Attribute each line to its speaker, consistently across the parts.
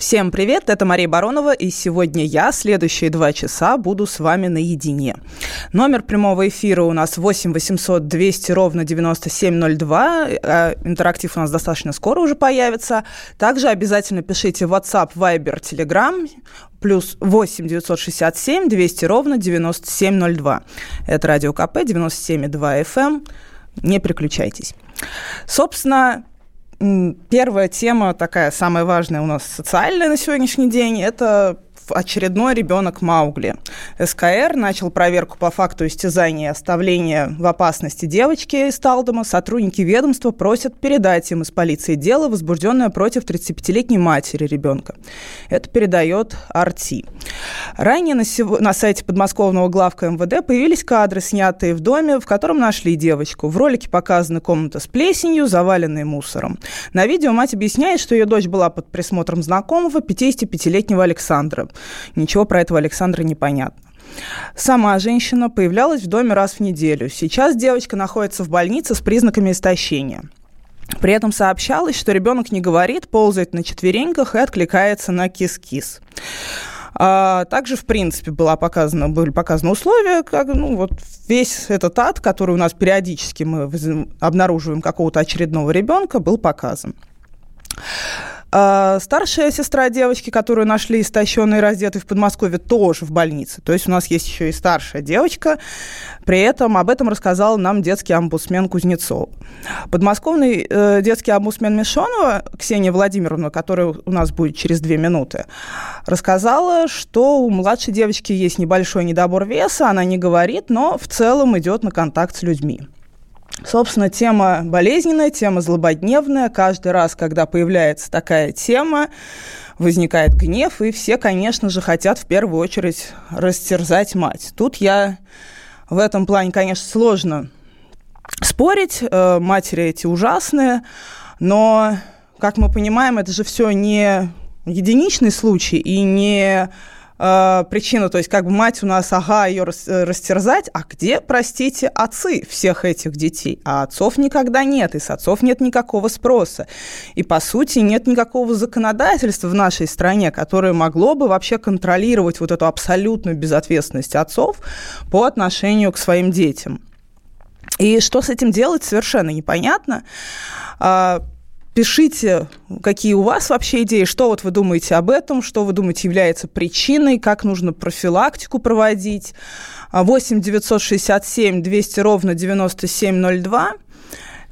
Speaker 1: Всем привет, это Мария Баронова, и сегодня я следующие два часа буду с вами наедине. Номер прямого эфира у нас 8 800 200 ровно 9702. А интерактив у нас достаточно скоро уже появится. Также обязательно пишите WhatsApp, Viber, Telegram плюс 8 967 200 ровно 9702. Это радио КП 97,2 FM. Не переключайтесь. Собственно, Первая тема, такая самая важная у нас социальная на сегодняшний день, это очередной ребенок Маугли. СКР начал проверку по факту истязания и оставления в опасности девочки из Талдома. Сотрудники ведомства просят передать им из полиции дело, возбужденное против 35-летней матери ребенка. Это передает Арти. Ранее на, сего, на сайте подмосковного главка МВД появились кадры, снятые в доме, в котором нашли девочку. В ролике показана комната с плесенью, заваленной мусором. На видео мать объясняет, что ее дочь была под присмотром знакомого 55-летнего Александра. Ничего про этого Александра не понятно. Сама женщина появлялась в доме раз в неделю. Сейчас девочка находится в больнице с признаками истощения. При этом сообщалось, что ребенок не говорит, ползает на четвереньках и откликается на кис-кис. А также, в принципе, была показана, были показаны условия, как ну, вот весь этот ад, который у нас периодически мы обнаруживаем какого-то очередного ребенка, был показан. А старшая сестра девочки, которую нашли истощенной и раздетой в Подмосковье, тоже в больнице. То есть у нас есть еще и старшая девочка. При этом об этом рассказал нам детский омбудсмен Кузнецов. Подмосковный э, детский омбудсмен Мишонова Ксения Владимировна, которая у нас будет через две минуты, рассказала, что у младшей девочки есть небольшой недобор веса, она не говорит, но в целом идет на контакт с людьми. Собственно, тема болезненная, тема злободневная. Каждый раз, когда появляется такая тема, возникает гнев, и все, конечно же, хотят в первую очередь растерзать мать. Тут я в этом плане, конечно, сложно спорить. Э, матери эти ужасные, но, как мы понимаем, это же все не единичный случай и не э, причину, то есть как бы мать у нас, ага, ее э, растерзать, а где, простите, отцы всех этих детей? А отцов никогда нет, и с отцов нет никакого спроса. И, по сути, нет никакого законодательства в нашей стране, которое могло бы вообще контролировать вот эту абсолютную безответственность отцов по отношению к своим детям. И что с этим делать, совершенно непонятно. Пишите, какие у вас вообще идеи, что вот вы думаете об этом, что вы думаете является причиной, как нужно профилактику проводить. 8 967 200 ровно 9702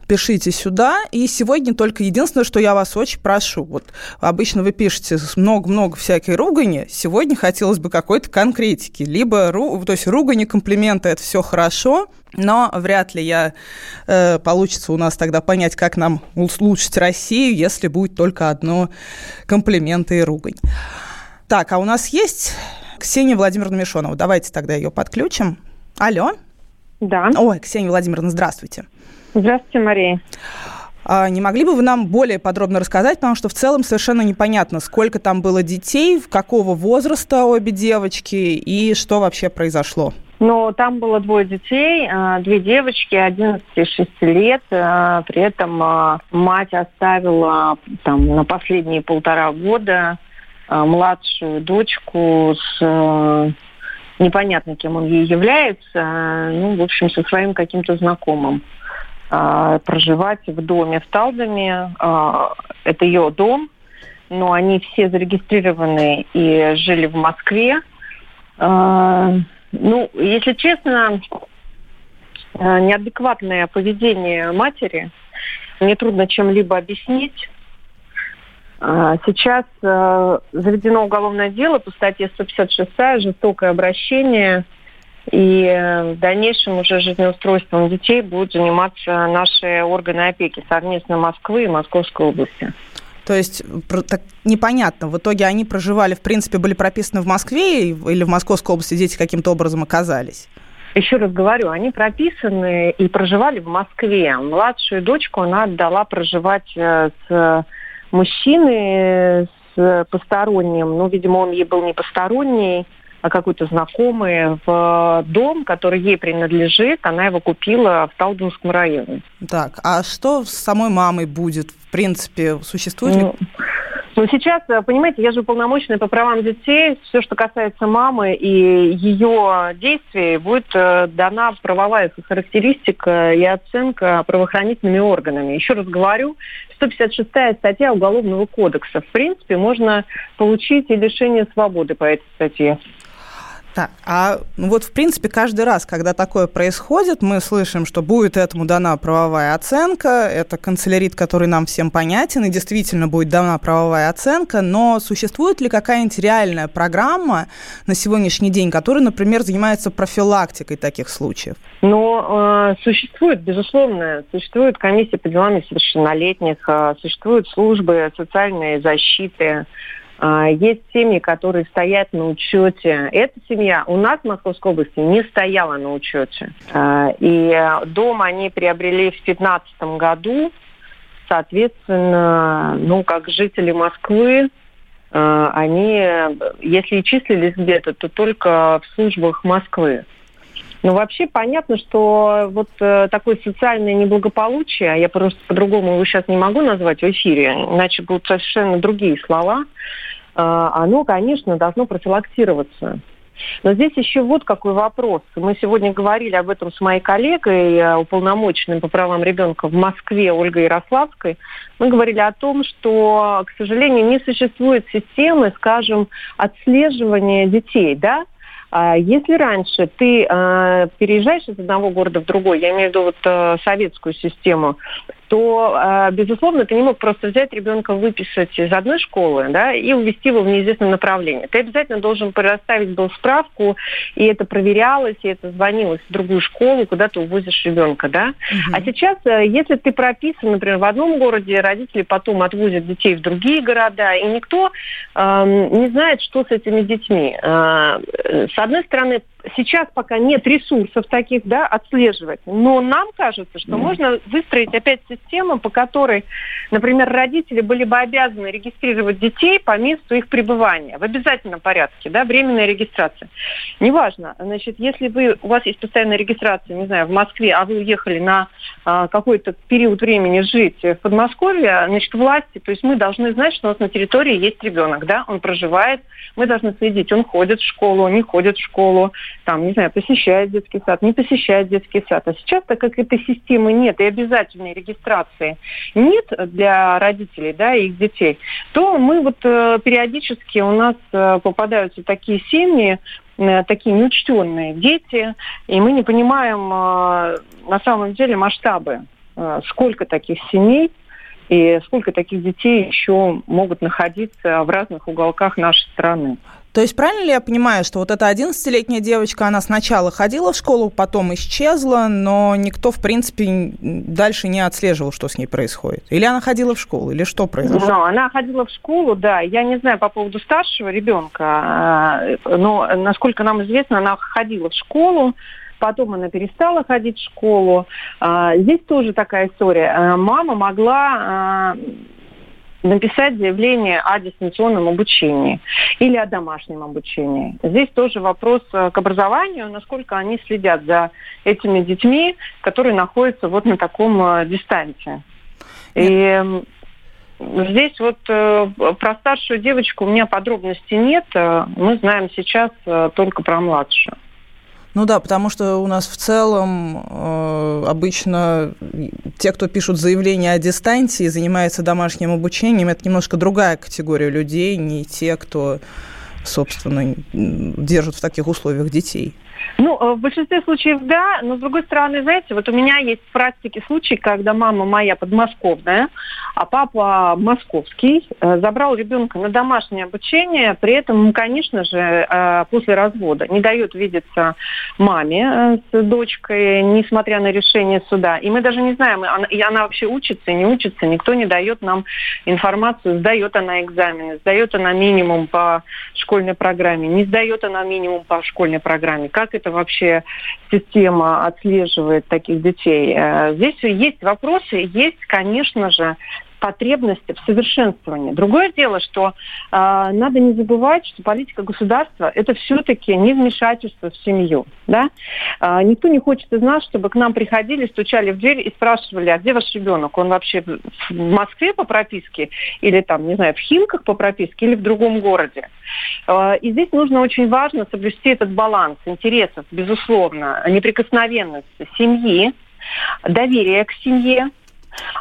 Speaker 1: пишите сюда. И сегодня только единственное, что я вас очень прошу. Вот обычно вы пишете много-много всякой ругани. Сегодня хотелось бы какой-то конкретики. Либо, то есть ругани, комплименты – это все хорошо, но вряд ли я, э, получится у нас тогда понять, как нам улучшить Россию, если будет только одно комплименты и ругань. Так, а у нас есть Ксения Владимировна Мишонова. Давайте тогда ее подключим. Алло.
Speaker 2: Да.
Speaker 1: Ой, Ксения Владимировна, здравствуйте.
Speaker 2: Здравствуйте, Мария.
Speaker 1: А не могли бы вы нам более подробно рассказать, потому что в целом совершенно непонятно, сколько там было детей, какого возраста обе девочки и что вообще произошло?
Speaker 2: Ну, там было двое детей, а, две девочки, 11 и 6 лет. А, при этом мать оставила там на последние полтора года младшую дочку с непонятно кем он ей является, ну, в общем, со своим каким-то знакомым. А, проживать в доме в Талдоме. А, это ее дом, но они все зарегистрированы и жили в Москве. А, ну, если честно, неадекватное поведение матери мне трудно чем-либо объяснить. Сейчас заведено уголовное дело по статье 156 «Жестокое обращение» И э, в дальнейшем уже жизнеустройством детей будут заниматься наши органы опеки совместно Москвы и Московской области.
Speaker 1: То есть так непонятно. В итоге они проживали, в принципе, были прописаны в Москве или в Московской области дети каким-то образом оказались?
Speaker 2: Еще раз говорю, они прописаны и проживали в Москве. Младшую дочку она отдала проживать э, с мужчиной, с посторонним. Ну, видимо, он ей был не посторонний, какой-то знакомый в дом, который ей принадлежит. Она его купила в Талдинском районе.
Speaker 1: Так, а что с самой мамой будет? В принципе, существует ну, ли...
Speaker 2: Но сейчас, э, понимаете, я же уполномоченная по правам детей. Все, что касается мамы и ее действий, будет э, дана правовая характеристика и оценка правоохранительными органами. Еще раз говорю, 156 статья Уголовного кодекса. В принципе, можно получить и лишение свободы по этой статье.
Speaker 1: Так, а ну вот, в принципе, каждый раз, когда такое происходит, мы слышим, что будет этому дана правовая оценка, это канцелярит, который нам всем понятен, и действительно будет дана правовая оценка, но существует ли какая-нибудь реальная программа на сегодняшний день, которая, например, занимается профилактикой таких случаев?
Speaker 2: Но э, существует, безусловно, существует комиссия по делам несовершеннолетних, э, существуют службы социальной защиты, есть семьи, которые стоят на учете. Эта семья у нас в Московской области не стояла на учете. А, и дом они приобрели в 2015 году. Соответственно, ну, как жители Москвы, а, они, если и числились где-то, то только в службах Москвы. Но вообще понятно, что вот э, такое социальное неблагополучие, я просто по-другому его сейчас не могу назвать в эфире, иначе будут совершенно другие слова, а, оно, конечно, должно профилактироваться. Но здесь еще вот какой вопрос. Мы сегодня говорили об этом с моей коллегой, э, уполномоченным по правам ребенка в Москве Ольгой Ярославской. Мы говорили о том, что, к сожалению, не существует системы, скажем, отслеживания детей, да, если раньше ты э, переезжаешь из одного города в другой, я имею в виду вот э, советскую систему, то, э, безусловно, ты не мог просто взять ребенка, выписать из одной школы да, и увезти его в неизвестном направлении. Ты обязательно должен предоставить был справку, и это проверялось, и это звонилось в другую школу, куда ты увозишь ребенка. Да? Угу. А сейчас, э, если ты прописан, например, в одном городе, родители потом отвозят детей в другие города, и никто э, не знает, что с этими детьми. Э, с одной стороны, сейчас пока нет ресурсов таких, да, отслеживать. Но нам кажется, что mm. можно выстроить опять систему, по которой, например, родители были бы обязаны регистрировать детей по месту их пребывания в обязательном порядке, да, временная регистрация. Неважно, значит, если вы, у вас есть постоянная регистрация, не знаю, в Москве, а вы уехали на а, какой-то период времени жить в Подмосковье, значит, власти, то есть мы должны знать, что у нас на территории есть ребенок, да, он проживает, мы должны следить, он ходит в школу, не ходит в школу, там, не знаю, посещает детский сад, не посещает детский сад. А сейчас, так как этой системы нет и обязательной регистрации нет для родителей, да, их детей, то мы вот э, периодически у нас э, попадаются такие семьи, э, такие неучтенные дети, и мы не понимаем на самом деле масштабы, сколько таких семей и сколько таких детей еще могут находиться в разных уголках нашей страны.
Speaker 1: То есть правильно ли я понимаю, что вот эта 11-летняя девочка, она сначала ходила в школу, потом исчезла, но никто, в принципе, дальше не отслеживал, что с ней происходит? Или она ходила в школу, или что произошло?
Speaker 2: Ну, она ходила в школу, да. Я не знаю по поводу старшего ребенка, а, но, насколько нам известно, она ходила в школу, потом она перестала ходить в школу. А, здесь тоже такая история. А, мама могла написать заявление о дистанционном обучении или о домашнем обучении. Здесь тоже вопрос э, к образованию, насколько они следят за этими детьми, которые находятся вот на таком э, дистанции. И Здесь вот э, про старшую девочку у меня подробностей нет. Мы знаем сейчас только про младшую.
Speaker 1: Ну да, потому что у нас в целом э, обычно те, кто пишут заявления о дистанции, занимаются домашним обучением, это немножко другая категория людей, не те, кто, собственно, держит в таких условиях детей.
Speaker 2: Ну, э, в большинстве случаев да, но с другой стороны, знаете, вот у меня есть в практике случай, когда мама моя подмосковная, а папа московский, э, забрал ребенка на домашнее обучение, при этом, конечно же, э, после развода не дает видеться маме с дочкой, несмотря на решение суда. И мы даже не знаем, она, она вообще учится, не учится, никто не дает нам информацию, сдает она экзамены, сдает она минимум по школьной программе, не сдает она минимум по школьной программе. Как это вообще система отслеживает таких детей? Э, здесь есть вопросы, есть, конечно же, потребности в совершенствовании. Другое дело, что э, надо не забывать, что политика государства – это все-таки не вмешательство в семью. Да? Э, никто не хочет из нас, чтобы к нам приходили, стучали в дверь и спрашивали, а где ваш ребенок? Он вообще в Москве по прописке или там, не знаю, в Химках по прописке или в другом городе? Э, и здесь нужно очень важно соблюсти этот баланс интересов, безусловно, неприкосновенности семьи, доверия к семье,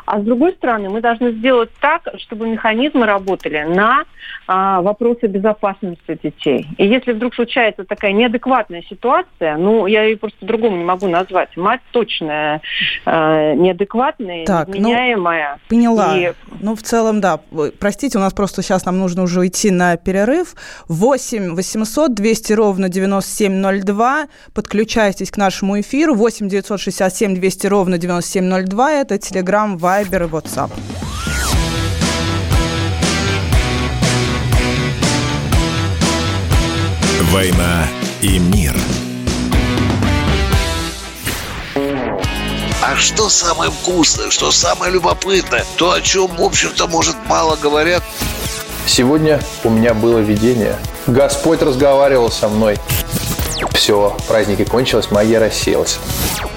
Speaker 2: а с другой стороны, мы должны сделать так, чтобы механизмы работали на а, вопросы безопасности детей. И если вдруг случается такая неадекватная ситуация, ну, я ее просто по-другому не могу назвать. Мать точно а, неадекватная, так, невменяемая.
Speaker 1: Ну, поняла. И... Ну, в целом, да. Простите, у нас просто сейчас нам нужно уже идти на перерыв. 8 800 200 ровно 9702. Подключайтесь к нашему эфиру. 8 967 200 ровно 9702. Это телеграм Telegram, Viber и WhatsApp.
Speaker 3: «Война и мир».
Speaker 4: А что самое вкусное, что самое любопытное, то, о чем, в общем-то, может, мало говорят?
Speaker 5: Сегодня у меня было видение. Господь разговаривал со мной. Все, праздники кончились, магия рассеялась.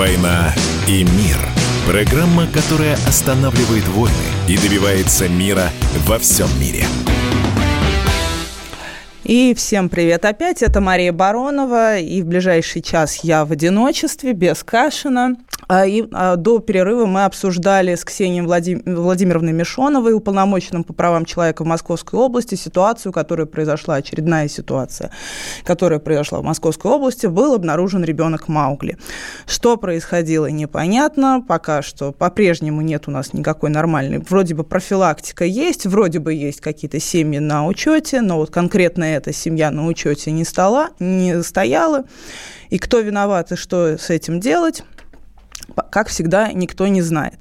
Speaker 3: «Война и мир». Программа, которая останавливает войны и добивается мира во всем мире.
Speaker 1: И всем привет опять, это Мария Баронова, и в ближайший час я в одиночестве, без Кашина. А, и а, до перерыва мы обсуждали с Ксенией Владим... Владимировной Мишоновой, уполномоченным по правам человека в Московской области, ситуацию, которая произошла, очередная ситуация, которая произошла в Московской области, был обнаружен ребенок Маугли. Что происходило, непонятно. Пока что по-прежнему нет у нас никакой нормальной. Вроде бы профилактика есть, вроде бы есть какие-то семьи на учете, но вот конкретно эта семья на учете не, стала, не стояла. И кто виноват и что с этим делать, как всегда, никто не знает.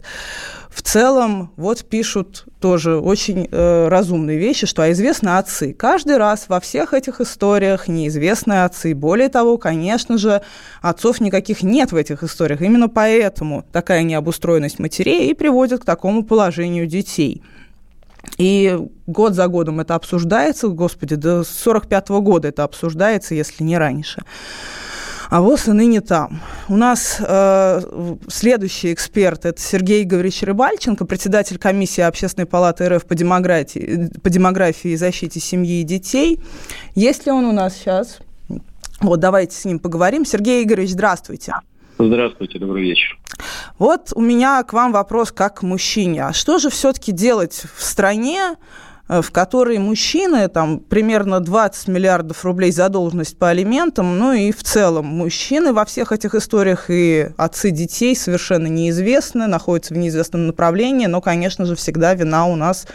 Speaker 1: В целом, вот пишут тоже очень э, разумные вещи, что а известны отцы. Каждый раз во всех этих историях неизвестные отцы. Более того, конечно же, отцов никаких нет в этих историях. Именно поэтому такая необустроенность матерей и приводит к такому положению детей. И год за годом это обсуждается, господи, до 45 -го года это обсуждается, если не раньше а ВОЗ и ныне там. У нас э, следующий эксперт – это Сергей Игоревич Рыбальченко, председатель комиссии Общественной палаты РФ по демографии, по демографии и защите семьи и детей. Есть ли он у нас сейчас? Вот, давайте с ним поговорим. Сергей Игоревич, здравствуйте.
Speaker 6: Здравствуйте, добрый вечер.
Speaker 1: Вот у меня к вам вопрос как к мужчине. А что же все-таки делать в стране, в которой мужчины, там, примерно 20 миллиардов рублей задолженность по алиментам, ну и в целом мужчины во всех этих историях и отцы детей совершенно неизвестны, находятся в неизвестном направлении, но, конечно же, всегда вина у нас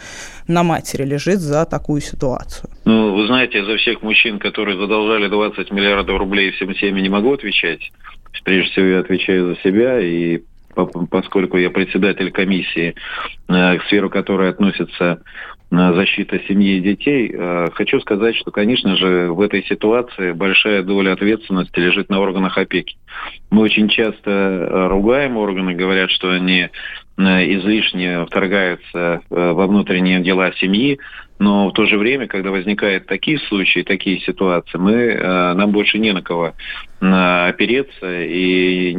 Speaker 1: на матери лежит за такую ситуацию.
Speaker 6: Ну, вы знаете, за всех мужчин, которые задолжали 20 миллиардов рублей всем семьи, не могу отвечать. Прежде всего, я отвечаю за себя, и поскольку я председатель комиссии, э, к сферу которой относится защита семьи и детей, э, хочу сказать, что, конечно же, в этой ситуации большая доля ответственности лежит на органах опеки. Мы очень часто э, ругаем органы, говорят, что они излишне вторгаются во внутренние дела семьи, но в то же время, когда возникают такие случаи, такие ситуации, мы, нам больше не на кого опереться и,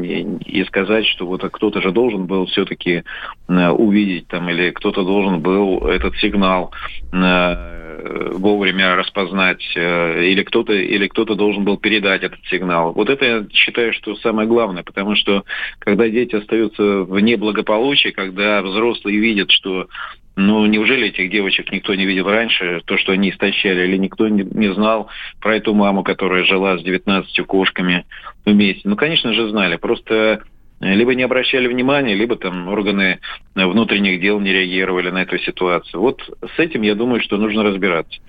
Speaker 6: и сказать, что вот кто-то же должен был все-таки увидеть там, или кто-то должен был этот сигнал вовремя распознать, или кто-то или кто-то должен был передать этот сигнал. Вот это я считаю, что самое главное, потому что когда дети остаются в неблагополучии, когда взрослые видят, что ну, неужели этих девочек никто не видел раньше, то, что они истощали, или никто не, не знал про эту маму, которая жила с 19 кошками вместе? Ну, конечно же, знали. Просто либо не обращали внимания, либо там органы внутренних дел не реагировали на эту ситуацию. Вот с этим, я думаю, что нужно разбираться.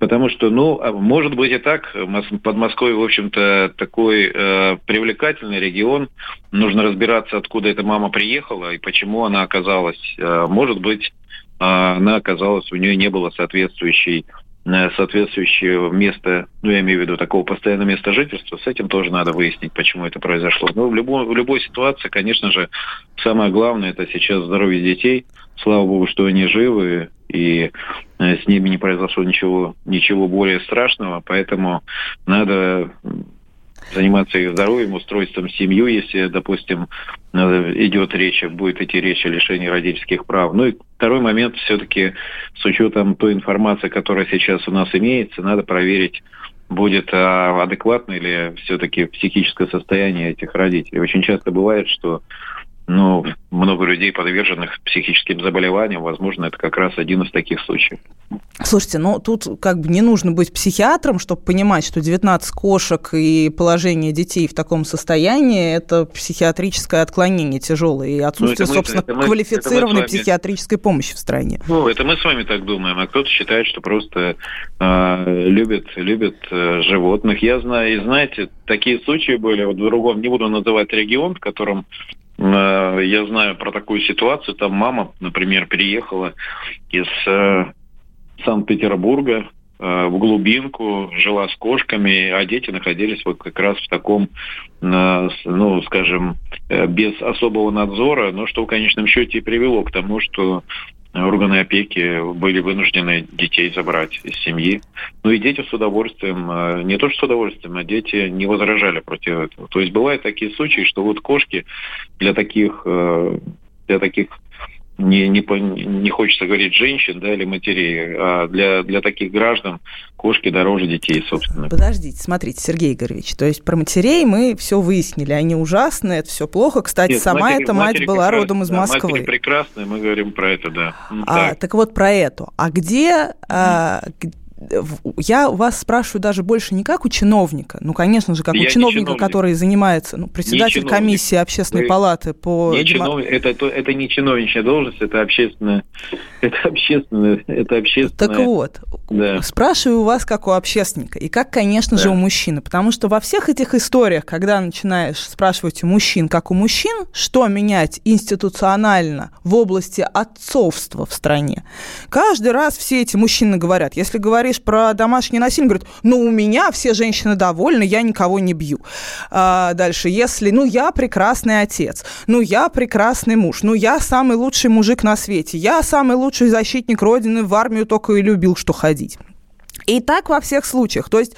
Speaker 6: Потому что, ну, а может быть и так, Подмосковье, в общем-то, такой э, привлекательный регион. Нужно разбираться, откуда эта мама приехала и почему она оказалась. Э, может быть, э, она оказалась, у нее не было соответствующей э, соответствующего места, ну, я имею в виду такого постоянного места жительства, с этим тоже надо выяснить, почему это произошло. Но в любой, в любой ситуации, конечно же, самое главное это сейчас здоровье детей. Слава богу, что они живы, и э, с ними не произошло ничего, ничего более страшного, поэтому надо заниматься их здоровьем, устройством семью, если, допустим, э, идет речь, будет идти речь о лишении родительских прав. Ну и второй момент, все-таки с учетом той информации, которая сейчас у нас имеется, надо проверить, будет а, адекватно или все-таки психическое состояние этих родителей. Очень часто бывает, что ну, много людей, подверженных психическим заболеваниям, возможно, это как раз один из таких случаев.
Speaker 1: Слушайте, ну тут как бы не нужно быть психиатром, чтобы понимать, что 19 кошек и положение детей в таком состоянии – это психиатрическое отклонение тяжелое и отсутствие, ну, мы, собственно, это мы, квалифицированной это вами, психиатрической помощи в стране.
Speaker 6: Ну, это мы с вами так думаем, а кто-то считает, что просто э, любит, любит э, животных. Я знаю, и знаете, такие случаи были, вот в другом, не буду называть регион, в котором я знаю про такую ситуацию. Там мама, например, переехала из э, Санкт-Петербурга э, в глубинку, жила с кошками, а дети находились вот как раз в таком, ну, скажем, без особого надзора, но что в конечном счете и привело к тому, что органы опеки были вынуждены детей забрать из семьи. Ну и дети с удовольствием, э, не то что с удовольствием, а дети не возражали против этого. То есть бывают такие случаи, что вот кошки для таких, э, для таких не, не, не хочется говорить женщин да, или матерей, а для, для таких граждан кошки дороже детей, собственно.
Speaker 1: Подождите, смотрите, Сергей Игоревич, то есть про матерей мы все выяснили, они ужасные, это все плохо. Кстати, Нет, сама матери, эта мать была родом из да, Москвы.
Speaker 6: Матери прекрасные, мы говорим про это, да.
Speaker 1: А, так. так вот про эту. А где, а, я вас спрашиваю даже больше не как у чиновника, ну, конечно же, как я у чиновника, чиновник. который занимается, ну, председатель комиссии общественной Вы... палаты по...
Speaker 6: Не чинов... это, это, это не чиновничья должность, это общественная, это общественная, это общественная...
Speaker 1: Так вот, да. спрашиваю у вас как у общественника, и как, конечно да. же, у мужчины, потому что во всех этих историях, когда начинаешь спрашивать у мужчин, как у мужчин, что менять институционально в области отцовства в стране, каждый раз все эти мужчины говорят, если говоришь про домашнее насилие, говорит, ну, у меня все женщины довольны, я никого не бью. А дальше, если, ну, я прекрасный отец, ну, я прекрасный муж, ну, я самый лучший мужик на свете, я самый лучший защитник Родины, в армию только и любил, что ходить. И так во всех случаях. То есть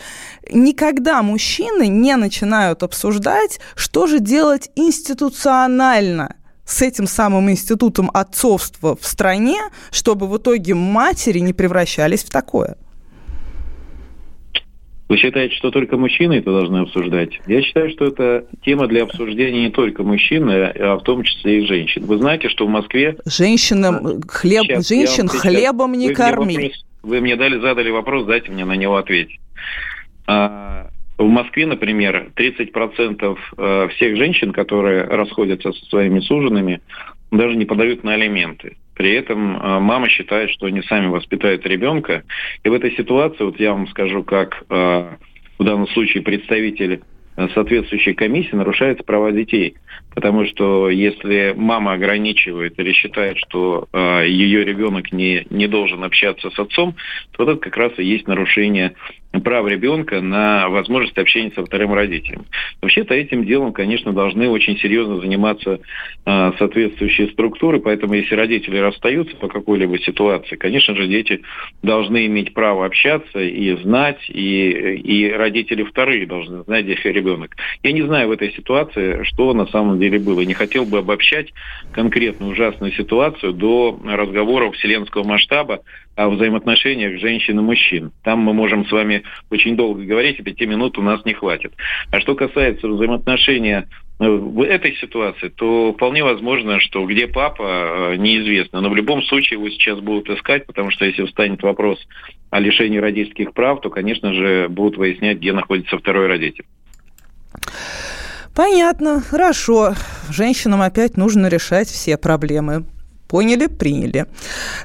Speaker 1: никогда мужчины не начинают обсуждать, что же делать институционально с этим самым институтом отцовства в стране, чтобы в итоге матери не превращались в такое.
Speaker 6: Вы считаете, что только мужчины это должны обсуждать? Я считаю, что это тема для обсуждения не только мужчин, а в том числе и женщин. Вы знаете, что в Москве...
Speaker 1: Женщинам хлеб, сейчас, женщин сейчас, хлебом не корми.
Speaker 6: Вопрос, вы мне дали, задали вопрос, дайте мне на него ответить. А, в Москве, например, 30% э, всех женщин, которые расходятся со своими суженными, даже не подают на алименты. При этом э, мама считает, что они сами воспитают ребенка. И в этой ситуации, вот я вам скажу, как э, в данном случае представитель соответствующей комиссии нарушаются права детей. Потому что если мама ограничивает или считает, что э, ее ребенок не, не должен общаться с отцом, то это как раз и есть нарушение прав ребенка на возможность общения со вторым родителем. Вообще-то этим делом, конечно, должны очень серьезно заниматься э, соответствующие структуры, поэтому если родители расстаются по какой-либо ситуации, конечно же, дети должны иметь право общаться и знать, и, и родители вторые должны знать, где ребенок. Я не знаю в этой ситуации, что на самом деле было. Не хотел бы обобщать конкретную ужасную ситуацию до разговоров вселенского масштаба о взаимоотношениях женщин и мужчин. Там мы можем с вами очень долго говорить, и пяти минут у нас не хватит. А что касается взаимоотношения э, в этой ситуации, то вполне возможно, что где папа, э, неизвестно. Но в любом случае его сейчас будут искать, потому что если встанет вопрос о лишении родительских прав, то, конечно же, будут выяснять, где находится второй родитель.
Speaker 1: Понятно, хорошо. Женщинам опять нужно решать все проблемы. Поняли, приняли.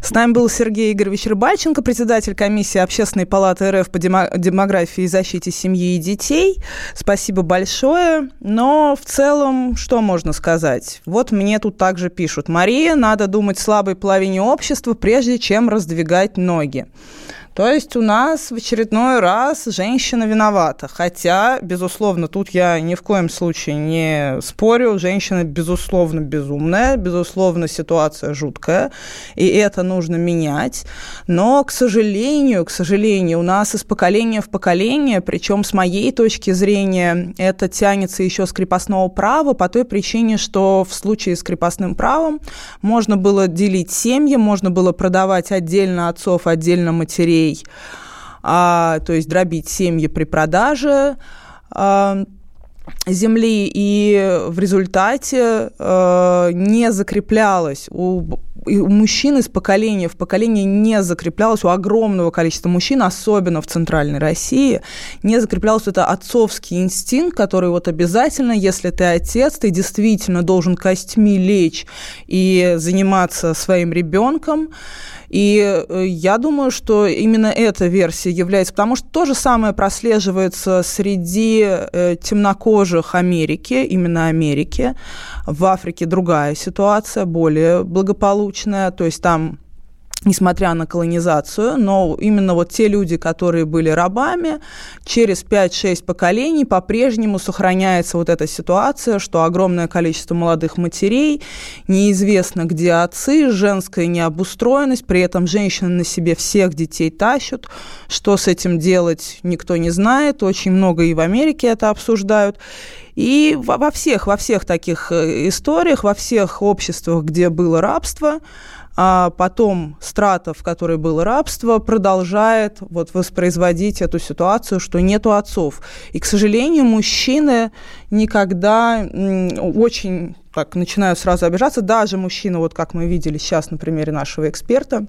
Speaker 1: С нами был Сергей Игоревич Рыбальченко, председатель комиссии Общественной палаты РФ по демографии и защите семьи и детей. Спасибо большое. Но в целом, что можно сказать? Вот мне тут также пишут. Мария, надо думать слабой половине общества, прежде чем раздвигать ноги. То есть у нас в очередной раз женщина виновата. Хотя, безусловно, тут я ни в коем случае не спорю. Женщина, безусловно, безумная, безусловно, ситуация жуткая, и это нужно менять. Но, к сожалению, к сожалению, у нас из поколения в поколение, причем с моей точки зрения, это тянется еще с крепостного права по той причине, что в случае с крепостным правом можно было делить семьи, можно было продавать отдельно отцов, отдельно матерей, семей, а, то есть дробить семьи при продаже а, земли, и в результате э, не закреплялось у, у мужчин из поколения в поколение не закреплялось, у огромного количества мужчин, особенно в Центральной России, не закреплялся это отцовский инстинкт, который вот обязательно, если ты отец, ты действительно должен костьми лечь и заниматься своим ребенком, и э, я думаю, что именно эта версия является, потому что то же самое прослеживается среди э, темнокожих Америки, именно Америки. В Африке другая ситуация, более благополучная, то есть там несмотря на колонизацию, но именно вот те люди, которые были рабами, через 5-6 поколений по-прежнему сохраняется вот эта ситуация, что огромное количество молодых матерей, неизвестно где отцы, женская необустроенность, при этом женщины на себе всех детей тащат, что с этим делать никто не знает, очень много и в Америке это обсуждают. И во всех, во всех таких э, историях, во всех обществах, где было рабство, а потом страта, в которой было рабство, продолжает вот воспроизводить эту ситуацию, что нету отцов. И, к сожалению, мужчины никогда очень так начинают сразу обижаться, даже мужчины, вот как мы видели сейчас на примере нашего эксперта,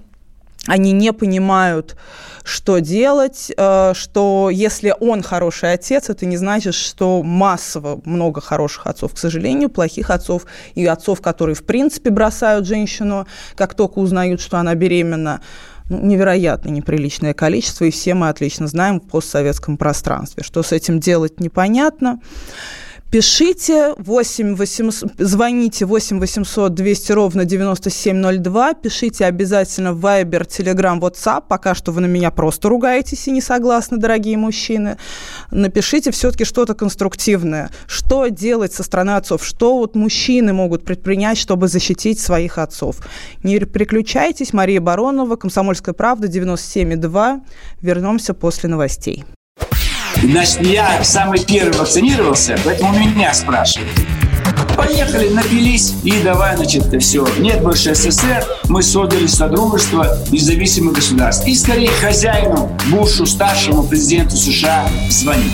Speaker 1: они не понимают, что делать, э, что если он хороший отец, это не значит, что массово много хороших отцов. К сожалению, плохих отцов и отцов, которые в принципе бросают женщину, как только узнают, что она беременна, ну, невероятно неприличное количество, и все мы отлично знаем в постсоветском пространстве. Что с этим делать, непонятно. Пишите 8 800, звоните 8 800 200 ровно 9702, пишите обязательно в Viber, Telegram, WhatsApp, пока что вы на меня просто ругаетесь и не согласны, дорогие мужчины. Напишите все-таки что-то конструктивное. Что делать со стороны отцов? Что вот мужчины могут предпринять, чтобы защитить своих отцов? Не переключайтесь. Мария Баронова, Комсомольская правда, 97,2. Вернемся после новостей.
Speaker 7: Значит, я самый первый вакцинировался, поэтому меня спрашивают. Поехали, напились и давай, значит, все. Нет больше СССР, мы создали Содружество независимых государств. И скорее хозяину Бушу, старшему президенту США, звонить.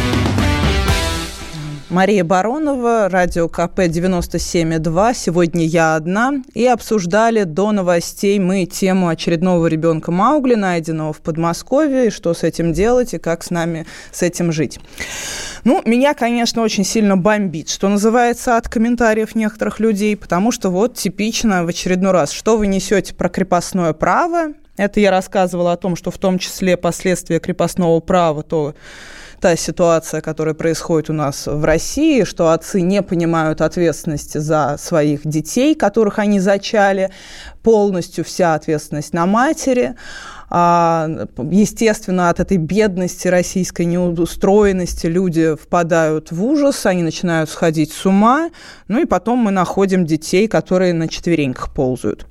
Speaker 1: Мария Баронова, радио КП 97,2. Сегодня я одна. И обсуждали до новостей мы тему очередного ребенка Маугли, найденного в Подмосковье, и что с этим делать, и как с нами с этим жить. Ну, меня, конечно, очень сильно бомбит, что называется, от комментариев некоторых людей, потому что вот типично в очередной раз, что вы несете про крепостное право, это я рассказывала о том, что в том числе последствия крепостного права, то та ситуация, которая происходит у нас в России, что отцы не понимают ответственности за своих детей, которых они зачали, полностью вся ответственность на матери. А, естественно, от этой бедности российской неустроенности люди впадают в ужас, они начинают сходить с ума, ну и потом мы находим детей, которые на четвереньках ползают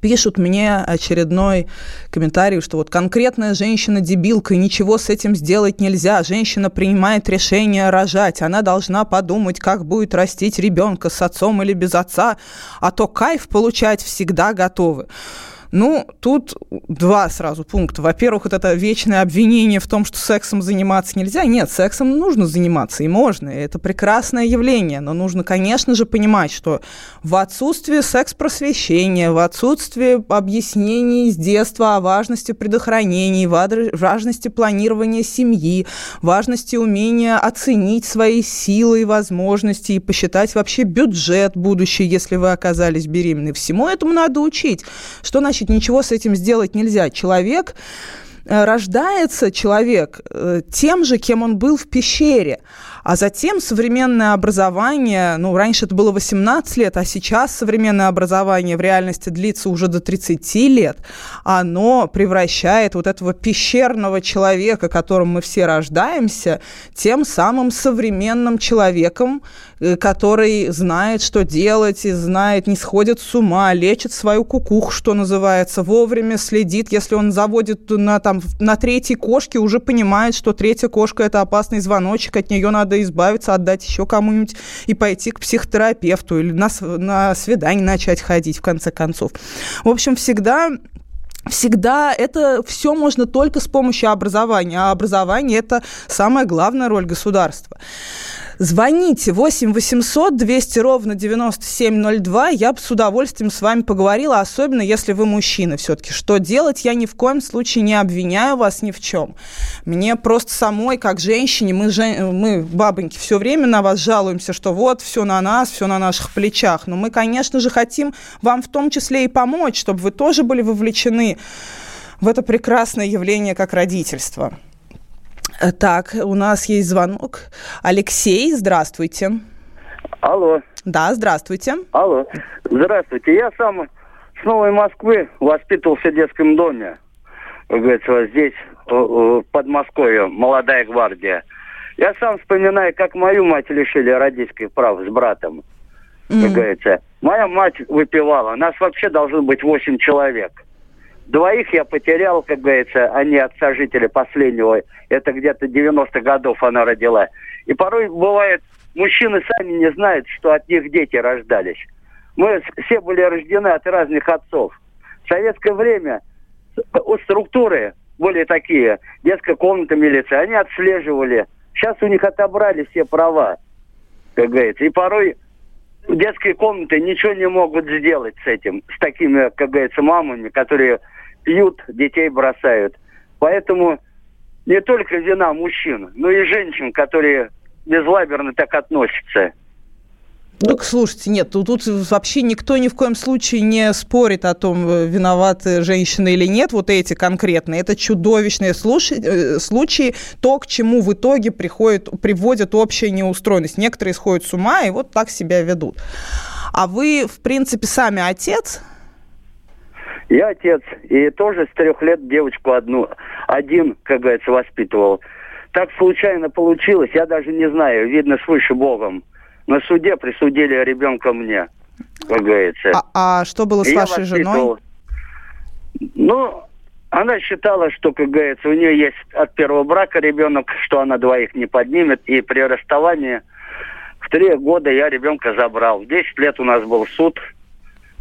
Speaker 1: пишут мне очередной комментарий, что вот конкретная женщина дебилка, и ничего с этим сделать нельзя. Женщина принимает решение рожать. Она должна подумать, как будет растить ребенка с отцом или без отца, а то кайф получать всегда готовы. Ну, тут два сразу пункта. Во-первых, вот это вечное обвинение в том, что сексом заниматься нельзя. Нет, сексом нужно заниматься, и можно. И это прекрасное явление. Но нужно, конечно же, понимать, что в отсутствии секс-просвещения, в отсутствии объяснений с детства о важности предохранений, важности планирования семьи, важности умения оценить свои силы и возможности и посчитать вообще бюджет будущий, если вы оказались беременны. Всему этому надо учить. Что значит значит, ничего с этим сделать нельзя. Человек э, рождается человек э, тем же, кем он был в пещере. А затем современное образование, ну, раньше это было 18 лет, а сейчас современное образование в реальности длится уже до 30 лет, оно превращает вот этого пещерного человека, которым мы все рождаемся, тем самым современным человеком, э, который знает, что делать, и знает, не сходит с ума, лечит свою кукуху, что называется, вовремя следит, если он заводит на, там, на третьей кошке, уже понимает, что третья кошка – это опасный звоночек, от нее надо избавиться, отдать еще кому-нибудь и пойти к психотерапевту или на, на свидание начать ходить, в конце концов. В общем, всегда Всегда это все можно только с помощью образования, а образование – это самая главная роль государства. Звоните 8 800 200 ровно 9702. Я бы с удовольствием с вами поговорила, особенно если вы мужчина все-таки. Что делать, я ни в коем случае не обвиняю вас ни в чем. Мне просто самой, как женщине, мы, жен... мы бабоньки, все время на вас жалуемся, что вот, все на нас, все на наших плечах. Но мы, конечно же, хотим вам в том числе и помочь, чтобы вы тоже были вовлечены в это прекрасное явление, как родительство. Э, так, у нас есть звонок. Алексей, здравствуйте.
Speaker 8: Алло.
Speaker 1: Да, здравствуйте.
Speaker 8: Алло. Здравствуйте. Я сам с Новой Москвы воспитывался в детском доме. Как говорится, вот здесь, в Подмосковье, молодая гвардия. Я сам вспоминаю, как мою мать лишили родительских прав с братом. Mm. Говорится. Моя мать выпивала. Нас вообще должно быть 8 человек. Двоих я потерял, как говорится, они от сожителя последнего. Это где-то 90-х годов она родила. И порой бывает, мужчины сами не знают, что от них дети рождались. Мы все были рождены от разных отцов. В советское время структуры были такие, детская комната милиции, они отслеживали. Сейчас у них отобрали все права, как говорится. И порой детские комнаты ничего не могут сделать с этим, с такими, как говорится, мамами, которые пьют, детей бросают. Поэтому не только вина мужчин, но и женщин, которые безлаберно так относятся.
Speaker 1: Ну, слушайте, нет, тут, тут вообще никто ни в коем случае не спорит о том, э, виноваты женщины или нет, вот эти конкретные. Это чудовищные э, случаи, то, к чему в итоге приходит, приводит общая неустроенность. Некоторые сходят с ума и вот так себя ведут. А вы, в принципе, сами отец?
Speaker 8: Я отец, и тоже с трех лет девочку одну, один, как говорится, воспитывал. Так случайно получилось, я даже не знаю, видно свыше Богом. На суде присудили ребенка мне, как говорится.
Speaker 1: А, а что было с и вашей женой?
Speaker 8: Ну, она считала, что, как говорится, у нее есть от первого брака ребенок, что она двоих не поднимет, и при расставании в три года я ребенка забрал. В 10 лет у нас был суд,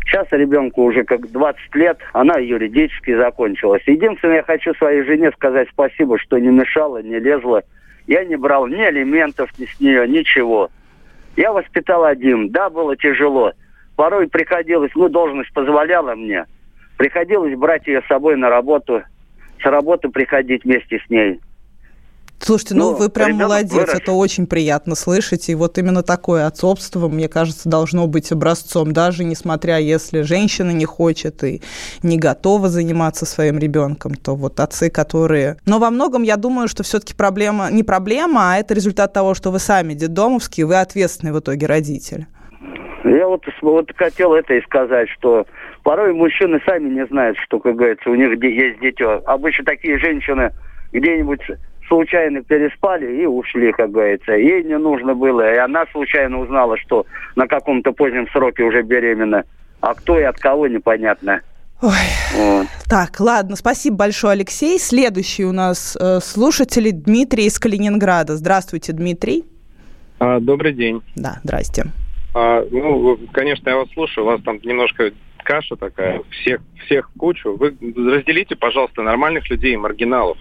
Speaker 8: Сейчас ребенку уже как 20 лет, она юридически закончилась. Единственное, я хочу своей жене сказать спасибо, что не мешала, не лезла Я не брал ни алиментов ни с нее, ничего. Я воспитал один. Да, было тяжело. Порой приходилось, ну, должность позволяла мне. Приходилось брать ее с собой на работу, с работы приходить вместе с ней.
Speaker 1: Слушайте, ну, ну вы прям молодец, вырос. это очень приятно слышать. И вот именно такое отцовство, мне кажется, должно быть образцом, даже несмотря, если женщина не хочет и не готова заниматься своим ребенком, то вот отцы, которые... Но во многом я думаю, что все-таки проблема не проблема, а это результат того, что вы сами детдомовские, вы ответственный в итоге родитель.
Speaker 8: Я вот, вот хотел это и сказать, что порой мужчины сами не знают, что, как говорится, у них есть дитё. Обычно такие женщины где-нибудь случайно переспали и ушли, как говорится. Ей не нужно было, и она случайно узнала, что на каком-то позднем сроке уже беременна. А кто и от кого, непонятно.
Speaker 1: Ой. Вот. Так, ладно, спасибо большое, Алексей. Следующий у нас э, слушатели Дмитрий из Калининграда. Здравствуйте, Дмитрий.
Speaker 9: А, добрый день.
Speaker 1: Да, здрасте.
Speaker 9: А, ну, конечно, я вас слушаю, у вас там немножко каша такая, всех, всех кучу. Вы разделите, пожалуйста, нормальных людей и маргиналов.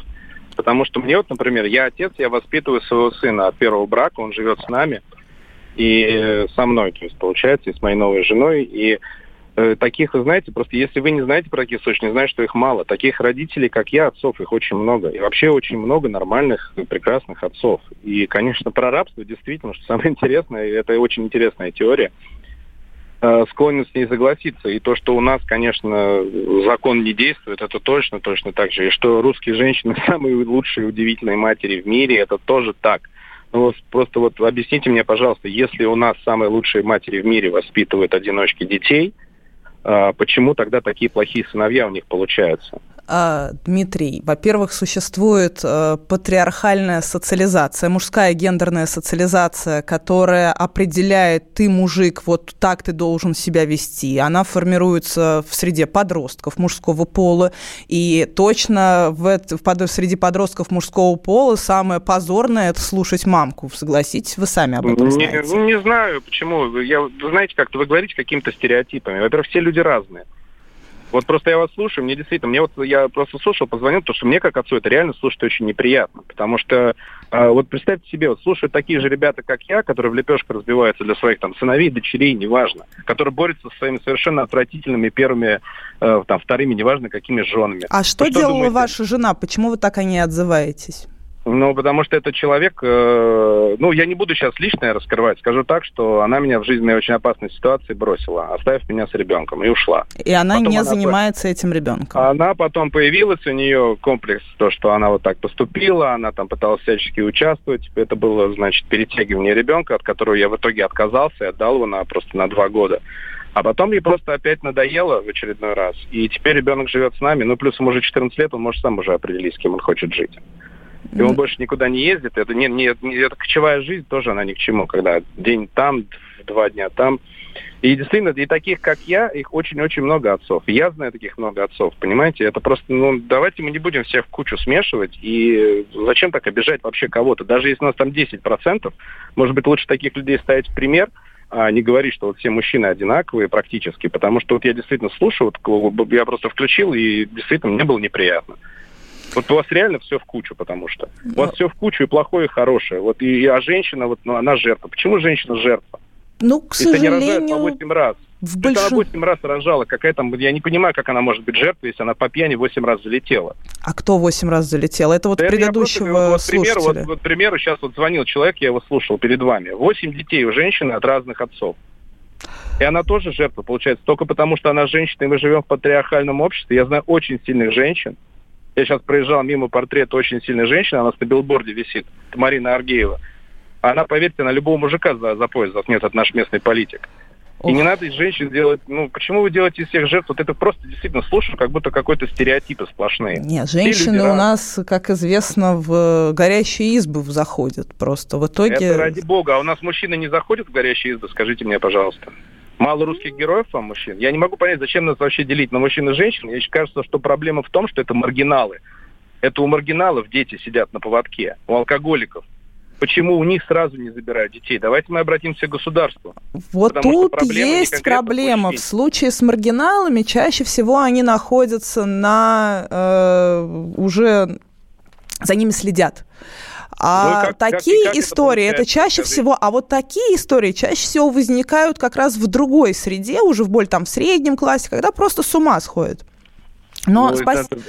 Speaker 9: Потому что мне вот, например, я отец, я воспитываю своего сына от первого брака, он живет с нами и со мной, то есть получается, и с моей новой женой. И э, таких, вы знаете, просто если вы не знаете про таких случаев, не знаете, что их мало. Таких родителей, как я, отцов, их очень много. И вообще очень много нормальных, прекрасных отцов. И, конечно, про рабство действительно, что самое интересное, это очень интересная теория, склонен с ней согласиться. И то, что у нас, конечно, закон не действует, это точно, точно так же. И что русские женщины самые лучшие, удивительные матери в мире, это тоже так. Ну, просто вот объясните мне, пожалуйста, если у нас самые лучшие матери в мире воспитывают одиночки детей, э, почему тогда такие плохие сыновья у них получаются?
Speaker 1: А, Дмитрий, во-первых, существует э, патриархальная социализация, мужская гендерная социализация, которая определяет, ты мужик, вот так ты должен себя вести. Она формируется в среде подростков мужского пола, и точно в, в, среди подростков мужского пола самое позорное – это слушать мамку. Согласитесь, вы сами об этом знаете.
Speaker 9: Не, не знаю, почему. Я, вы знаете, как-то вы говорите какими-то стереотипами. Во-первых, все люди разные. Вот просто я вас слушаю, мне действительно, мне вот я просто слушал, позвонил, потому что мне как отцу это реально слушать очень неприятно, потому что э, вот представьте себе, вот слушают такие же ребята, как я, которые в лепешку разбиваются для своих там сыновей, дочерей, неважно, которые борются со своими совершенно отвратительными первыми, э, там вторыми, неважно какими женами.
Speaker 1: А что, что делала думаете? ваша жена? Почему вы так о ней отзываетесь?
Speaker 9: Ну, потому что этот человек, э, ну, я не буду сейчас личное раскрывать, скажу так, что она меня в жизненной очень опасной ситуации бросила, оставив меня с ребенком, и ушла.
Speaker 1: И она потом не она занимается по... этим ребенком?
Speaker 9: Она потом появилась, у нее комплекс, то, что она вот так поступила, она там пыталась всячески участвовать, это было, значит, перетягивание ребенка, от которого я в итоге отказался и отдал его на, просто на два года. А потом ей просто опять надоело в очередной раз. И теперь ребенок живет с нами. Ну, плюс ему уже 14 лет, он может сам уже определить, с кем он хочет жить и он больше никуда не ездит. Это не, не, это кочевая жизнь тоже она ни к чему, когда день там, два дня там. И действительно, и таких, как я, их очень-очень много отцов. Я знаю таких много отцов, понимаете? Это просто, ну, давайте мы не будем всех в кучу смешивать. И зачем так обижать вообще кого-то? Даже если у нас там 10%, может быть, лучше таких людей ставить в пример, а не говорить, что вот все мужчины одинаковые практически. Потому что вот я действительно слушаю, вот я просто включил, и действительно мне было неприятно. Вот у вас реально все в кучу, потому что у вас все в кучу и плохое, и хорошее. Вот и, а женщина, вот, ну, она жертва. Почему женщина жертва?
Speaker 1: Ну, к если сожалению... Если
Speaker 9: не рожает по 8 раз. В большин... она 8 раз рожала. Какая там... Я не понимаю, как она может быть жертвой, если она по пьяни 8 раз залетела.
Speaker 1: А кто 8 раз залетел? Это вот да предыдущего
Speaker 9: это вот, примеру, вот, вот, примеру, сейчас вот звонил человек, я его слушал перед вами. 8 детей у женщины от разных отцов. И она тоже жертва, получается, только потому, что она женщина, и мы живем в патриархальном обществе. Я знаю очень сильных женщин, я сейчас проезжал мимо портрета очень сильной женщины, она на билборде висит, Марина Аргеева. Она, поверьте, на любого мужика за, за пояс заткнет, это наш местный политик. И не надо из женщин делать... Ну, почему вы делаете из всех жертв? Вот это просто действительно слушаю, как будто какой-то стереотипы сплошные.
Speaker 1: Нет, женщины у нас, как известно, в горящие избы заходят просто. В итоге...
Speaker 9: Это ради бога. А у нас мужчины не заходят в горящие избы? Скажите мне, пожалуйста. Мало русских героев вам мужчин? Я не могу понять, зачем нас вообще делить на мужчин и женщин. Мне кажется, что проблема в том, что это маргиналы. Это у маргиналов дети сидят на поводке, у алкоголиков. Почему у них сразу не забирают детей? Давайте мы обратимся к государству.
Speaker 1: Вот тут проблема есть проблема. В случае с маргиналами чаще всего они находятся на э, уже за ними следят. А ну, как, такие как, как истории, это, это чаще Скажите. всего, а вот такие истории чаще всего возникают как раз в другой среде, уже в более там в среднем классе, когда просто с ума сходят.
Speaker 9: Но ну, спас... это,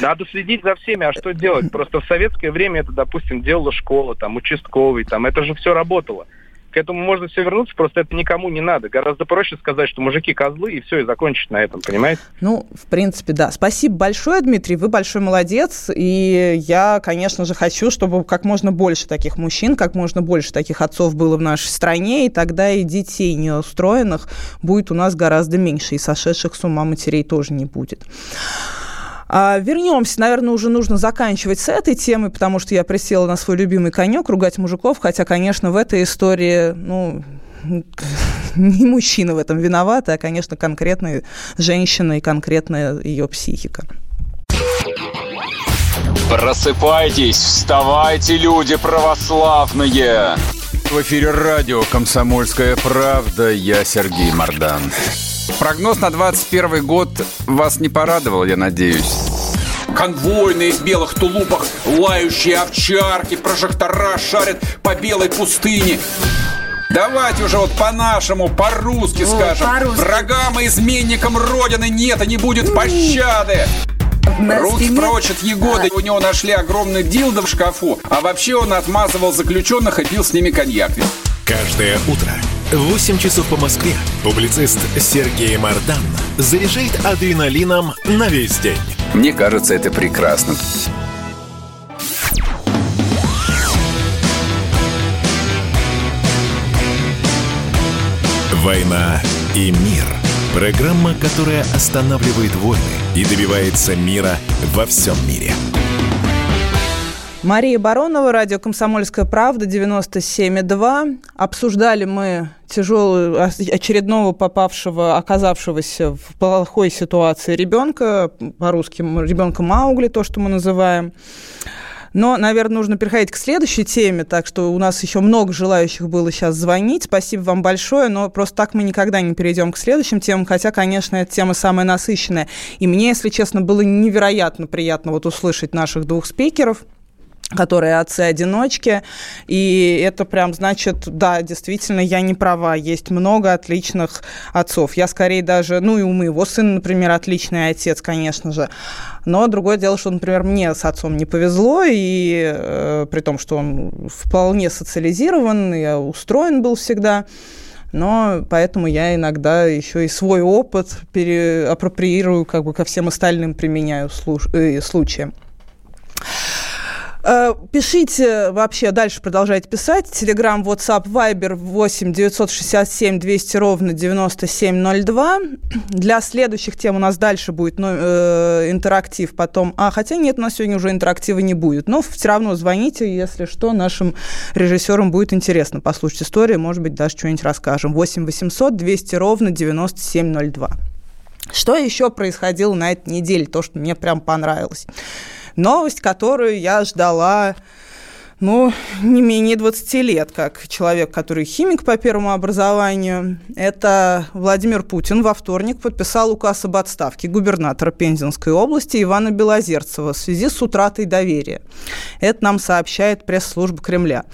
Speaker 9: надо следить за всеми, а что делать? Просто в советское время это, допустим, делала школа, там, участковый, там, это же все работало к этому можно все вернуться, просто это никому не надо. Гораздо проще сказать, что мужики козлы, и все, и закончить на этом, понимаете?
Speaker 1: Ну, в принципе, да. Спасибо большое, Дмитрий, вы большой молодец, и я, конечно же, хочу, чтобы как можно больше таких мужчин, как можно больше таких отцов было в нашей стране, и тогда и детей неустроенных будет у нас гораздо меньше, и сошедших с ума матерей тоже не будет. А, вернемся, наверное, уже нужно заканчивать с этой темой, потому что я присела на свой любимый конек ругать мужиков, хотя, конечно, в этой истории, ну, не мужчина в этом виноват, а, конечно, конкретная женщина и конкретная ее психика.
Speaker 10: Просыпайтесь, вставайте, люди православные! В эфире радио «Комсомольская правда». Я Сергей Мордан. Прогноз на 21 год вас не порадовал, я надеюсь. Конвойные в белых тулупах, лающие овчарки, прожектора шарят по белой пустыне. Давайте уже вот по-нашему, по-русски О, скажем. По Врагам и изменникам Родины нет и не будет пощады. Руки прочь от Егоды. У него нашли огромный дилдо в шкафу. А вообще он отмазывал заключенных и пил с ними коньяк.
Speaker 3: Каждое утро 8 часов по Москве публицист Сергей Мардан заряжает адреналином на весь день.
Speaker 10: Мне кажется, это прекрасно.
Speaker 3: «Война и мир» – программа, которая останавливает войны и добивается мира во всем мире –
Speaker 1: Мария Баронова, радио «Комсомольская правда», 97,2. Обсуждали мы тяжелую, очередного попавшего, оказавшегося в плохой ситуации ребенка, по-русски ребенка Маугли, то, что мы называем. Но, наверное, нужно переходить к следующей теме, так что у нас еще много желающих было сейчас звонить. Спасибо вам большое, но просто так мы никогда не перейдем к следующим темам, хотя, конечно, эта тема самая насыщенная. И мне, если честно, было невероятно приятно вот услышать наших двух спикеров – которые отцы-одиночки, и это прям значит, да, действительно, я не права, есть много отличных отцов. Я скорее даже, ну и у моего сына, например, отличный отец, конечно же, но другое дело, что, например, мне с отцом не повезло, и э, при том, что он вполне социализирован, и устроен был всегда, но поэтому я иногда еще и свой опыт переапроприирую, как бы ко всем остальным применяю слуш- э, случаям. Э, пишите вообще, дальше продолжайте писать. Телеграм, WhatsApp, Viber 8 967 200 ровно 9702. Для следующих тем у нас дальше будет ну, э, интерактив потом. А, хотя нет, у нас сегодня уже интерактива не будет. Но все равно звоните, если что, нашим режиссерам будет интересно послушать историю. Может быть, даже что-нибудь расскажем. 8 800 200 ровно 9702. Что еще происходило на этой неделе? То, что мне прям понравилось. Новость, которую я ждала ну, не менее 20 лет, как человек, который химик по первому образованию. Это Владимир Путин во вторник подписал указ об отставке губернатора Пензенской области Ивана Белозерцева в связи с утратой доверия. Это нам сообщает пресс-служба Кремля.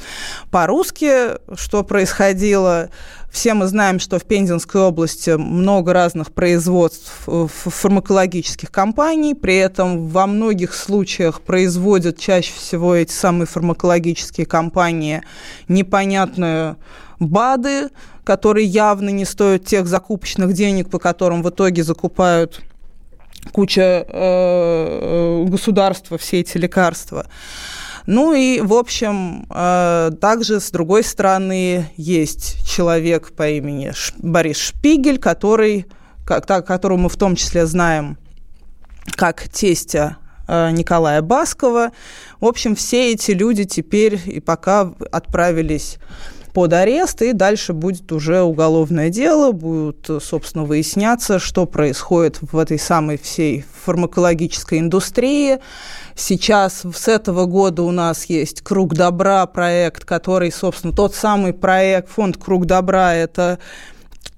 Speaker 1: По-русски, что происходило, все мы знаем, что в Пензенской области много разных производств фармакологических компаний, при этом во многих случаях производят чаще всего эти самые фармакологические компании непонятные БАДы, которые явно не стоят тех закупочных денег, по которым в итоге закупают куча э, э государства все эти лекарства. Ну и, в общем, э, также, с другой стороны, есть человек по имени Борис Шпигель, который, которого мы в том числе знаем как тестя э, Николая Баскова. В общем, все эти люди теперь и пока отправились под арест, и дальше будет уже уголовное дело, будет, собственно, выясняться, что происходит в этой самой всей фармакологической индустрии. Сейчас с этого года у нас есть «Круг добра» проект, который, собственно, тот самый проект, фонд «Круг добра» – это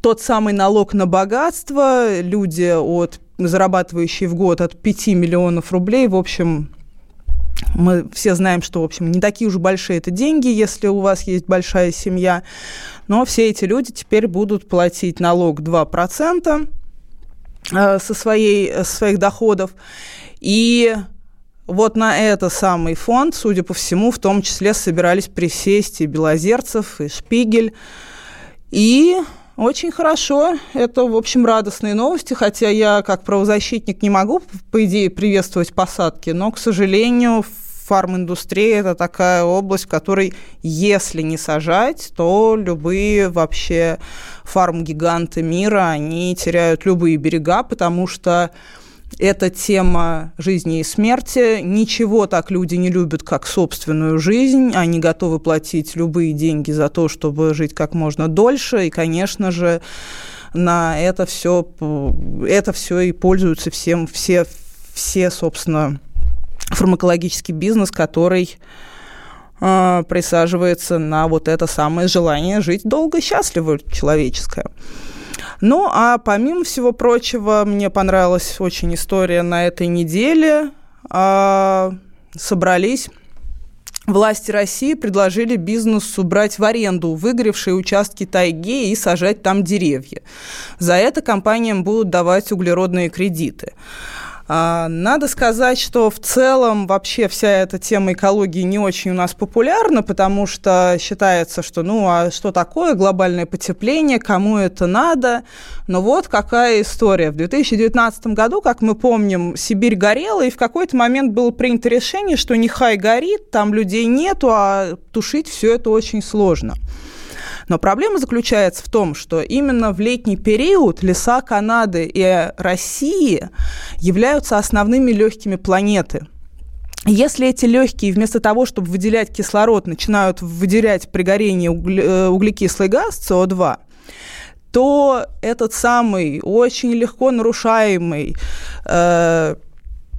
Speaker 1: тот самый налог на богатство. Люди, от, зарабатывающие в год от 5 миллионов рублей, в общем, Мы все знаем, что, в общем, не такие уж большие это деньги, если у вас есть большая семья. Но все эти люди теперь будут платить налог 2% э, со, своей, со своих доходов. И вот на это самый фонд, судя по всему, в том числе собирались присесть и Белозерцев, и Шпигель. И очень хорошо. Это, в общем, радостные новости, хотя я, как правозащитник, не могу, по идее, приветствовать посадки, но, к сожалению, фарм-индустрия – это такая область, в которой, если не сажать, то любые вообще фарм-гиганты мира, они теряют любые берега, потому что это тема жизни и смерти. Ничего так люди не любят, как собственную жизнь. Они готовы платить любые деньги за то, чтобы жить как можно дольше. И, конечно же, на это все, это все и пользуются всем, все, все, собственно, фармакологический бизнес, который э, присаживается на вот это самое желание жить долго и счастливо человеческое. Ну, а помимо всего прочего, мне понравилась очень история на этой неделе. А, собрались Власти России предложили бизнесу брать в аренду выгоревшие участки тайги и сажать там деревья. За это компаниям будут давать углеродные кредиты. А, надо сказать, что в целом вообще вся эта тема экологии не очень у нас популярна, потому что считается, что ну а что такое глобальное потепление, кому это надо. Но вот какая история. В 2019 году, как мы помним, Сибирь горела, и в какой-то момент было принято решение, что нехай горит, там людей нету, а тушить все это очень сложно. Но проблема заключается в том, что именно в летний период леса Канады и России являются основными легкими планеты. Если эти легкие вместо того, чтобы выделять кислород, начинают выделять при горении э, углекислый газ, СО2, то этот самый очень легко нарушаемый э,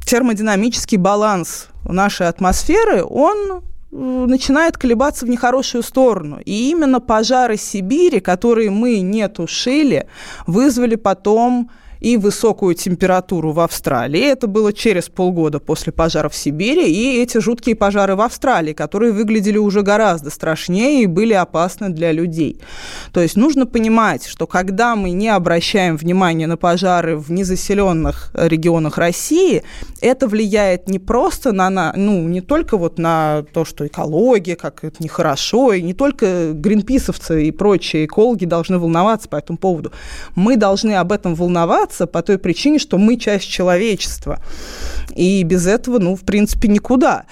Speaker 1: термодинамический баланс нашей атмосферы, он начинает колебаться в нехорошую сторону. И именно пожары Сибири, которые мы не тушили, вызвали потом и высокую температуру в Австралии. Это было через полгода после пожаров в Сибири, и эти жуткие пожары в Австралии, которые выглядели уже гораздо страшнее и были опасны для людей. То есть нужно понимать, что когда мы не обращаем внимания на пожары в незаселенных регионах России, это влияет не просто на, на ну, не только вот на то, что экология, как это нехорошо, и не только гринписовцы и прочие экологи должны волноваться по этому поводу. Мы должны об этом волноваться, развиваться по той причине, что мы часть человечества. И без этого, ну, в принципе, никуда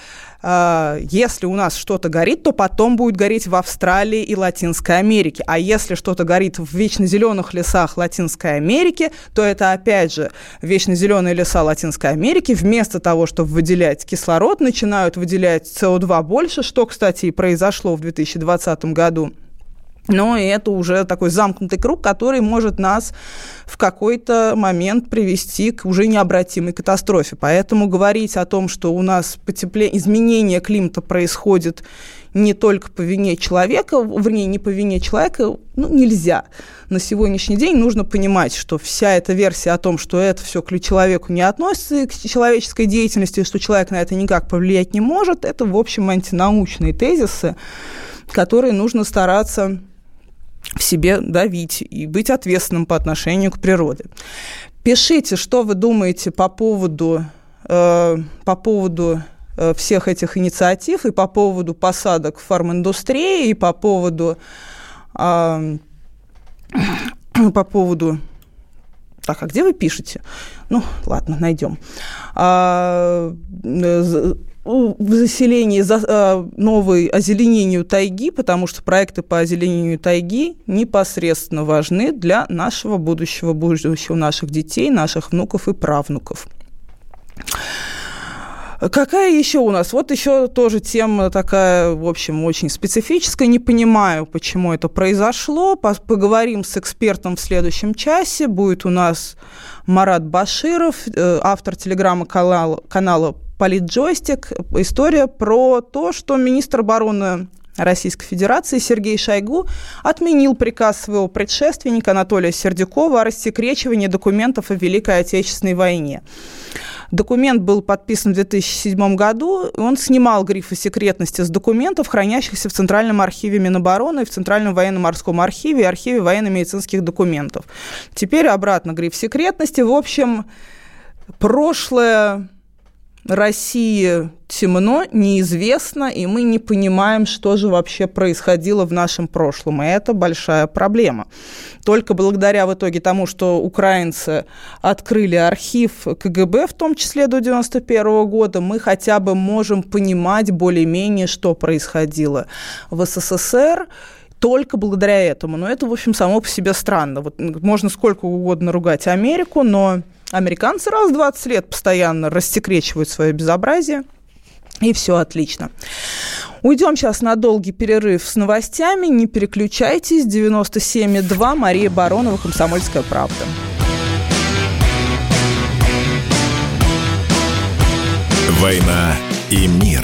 Speaker 1: а, если у нас что-то горит, то потом будет гореть в Австралии и Латинской Америке. А если что-то горит в вечно зеленых лесах Латинской Америки, то это опять же вечно зеленые леса Латинской Америки вместо того, чтобы выделять кислород, начинают выделять СО2 больше, что, кстати, и произошло в 2020 году. Но это уже такой замкнутый круг, который может нас в какой-то момент привести к уже необратимой катастрофе. Поэтому говорить о том, что у нас потепление, изменение климата происходит не только по вине человека, вернее, не по вине человека, ну, нельзя. На сегодняшний день нужно понимать, что вся эта версия о том, что это все к человеку не относится, к человеческой деятельности, что человек на это никак повлиять не может, это, в общем, антинаучные тезисы, которые нужно стараться в себе давить и быть ответственным по отношению к природе. Пишите, что вы думаете по поводу, э, по поводу э, всех этих инициатив и по поводу посадок в фарминдустрии, и по поводу, э, по поводу так, а где вы пишете? Ну, ладно, найдем. А, э, в заселении за, э, новой озеленению тайги, потому что проекты по озеленению тайги непосредственно важны для нашего будущего, будущего наших детей, наших внуков и правнуков. Какая еще у нас? Вот еще тоже тема такая, в общем, очень специфическая. Не понимаю, почему это произошло. Поговорим с экспертом в следующем часе. Будет у нас Марат Баширов, э, автор телеграмма-канала Политджойстик. История про то, что министр обороны Российской Федерации Сергей Шойгу отменил приказ своего предшественника Анатолия Сердюкова о рассекречивании документов о Великой Отечественной войне. Документ был подписан в 2007 году. Он снимал грифы секретности с документов, хранящихся в Центральном архиве Минобороны, в Центральном военно-морском архиве и архиве военно-медицинских документов. Теперь обратно гриф секретности. В общем, прошлое России темно, неизвестно, и мы не понимаем, что же вообще происходило в нашем прошлом. И это большая проблема. Только благодаря в итоге тому, что украинцы открыли архив КГБ, в том числе до 1991 года, мы хотя бы можем понимать более-менее, что происходило в СССР, только благодаря этому. Но это, в общем, само по себе странно. Вот можно сколько угодно ругать Америку, но Американцы раз в 20 лет постоянно рассекречивают свое безобразие. И все отлично. Уйдем сейчас на долгий перерыв с новостями. Не переключайтесь. 97,2. Мария Баронова, «Комсомольская правда».
Speaker 3: «Война и мир».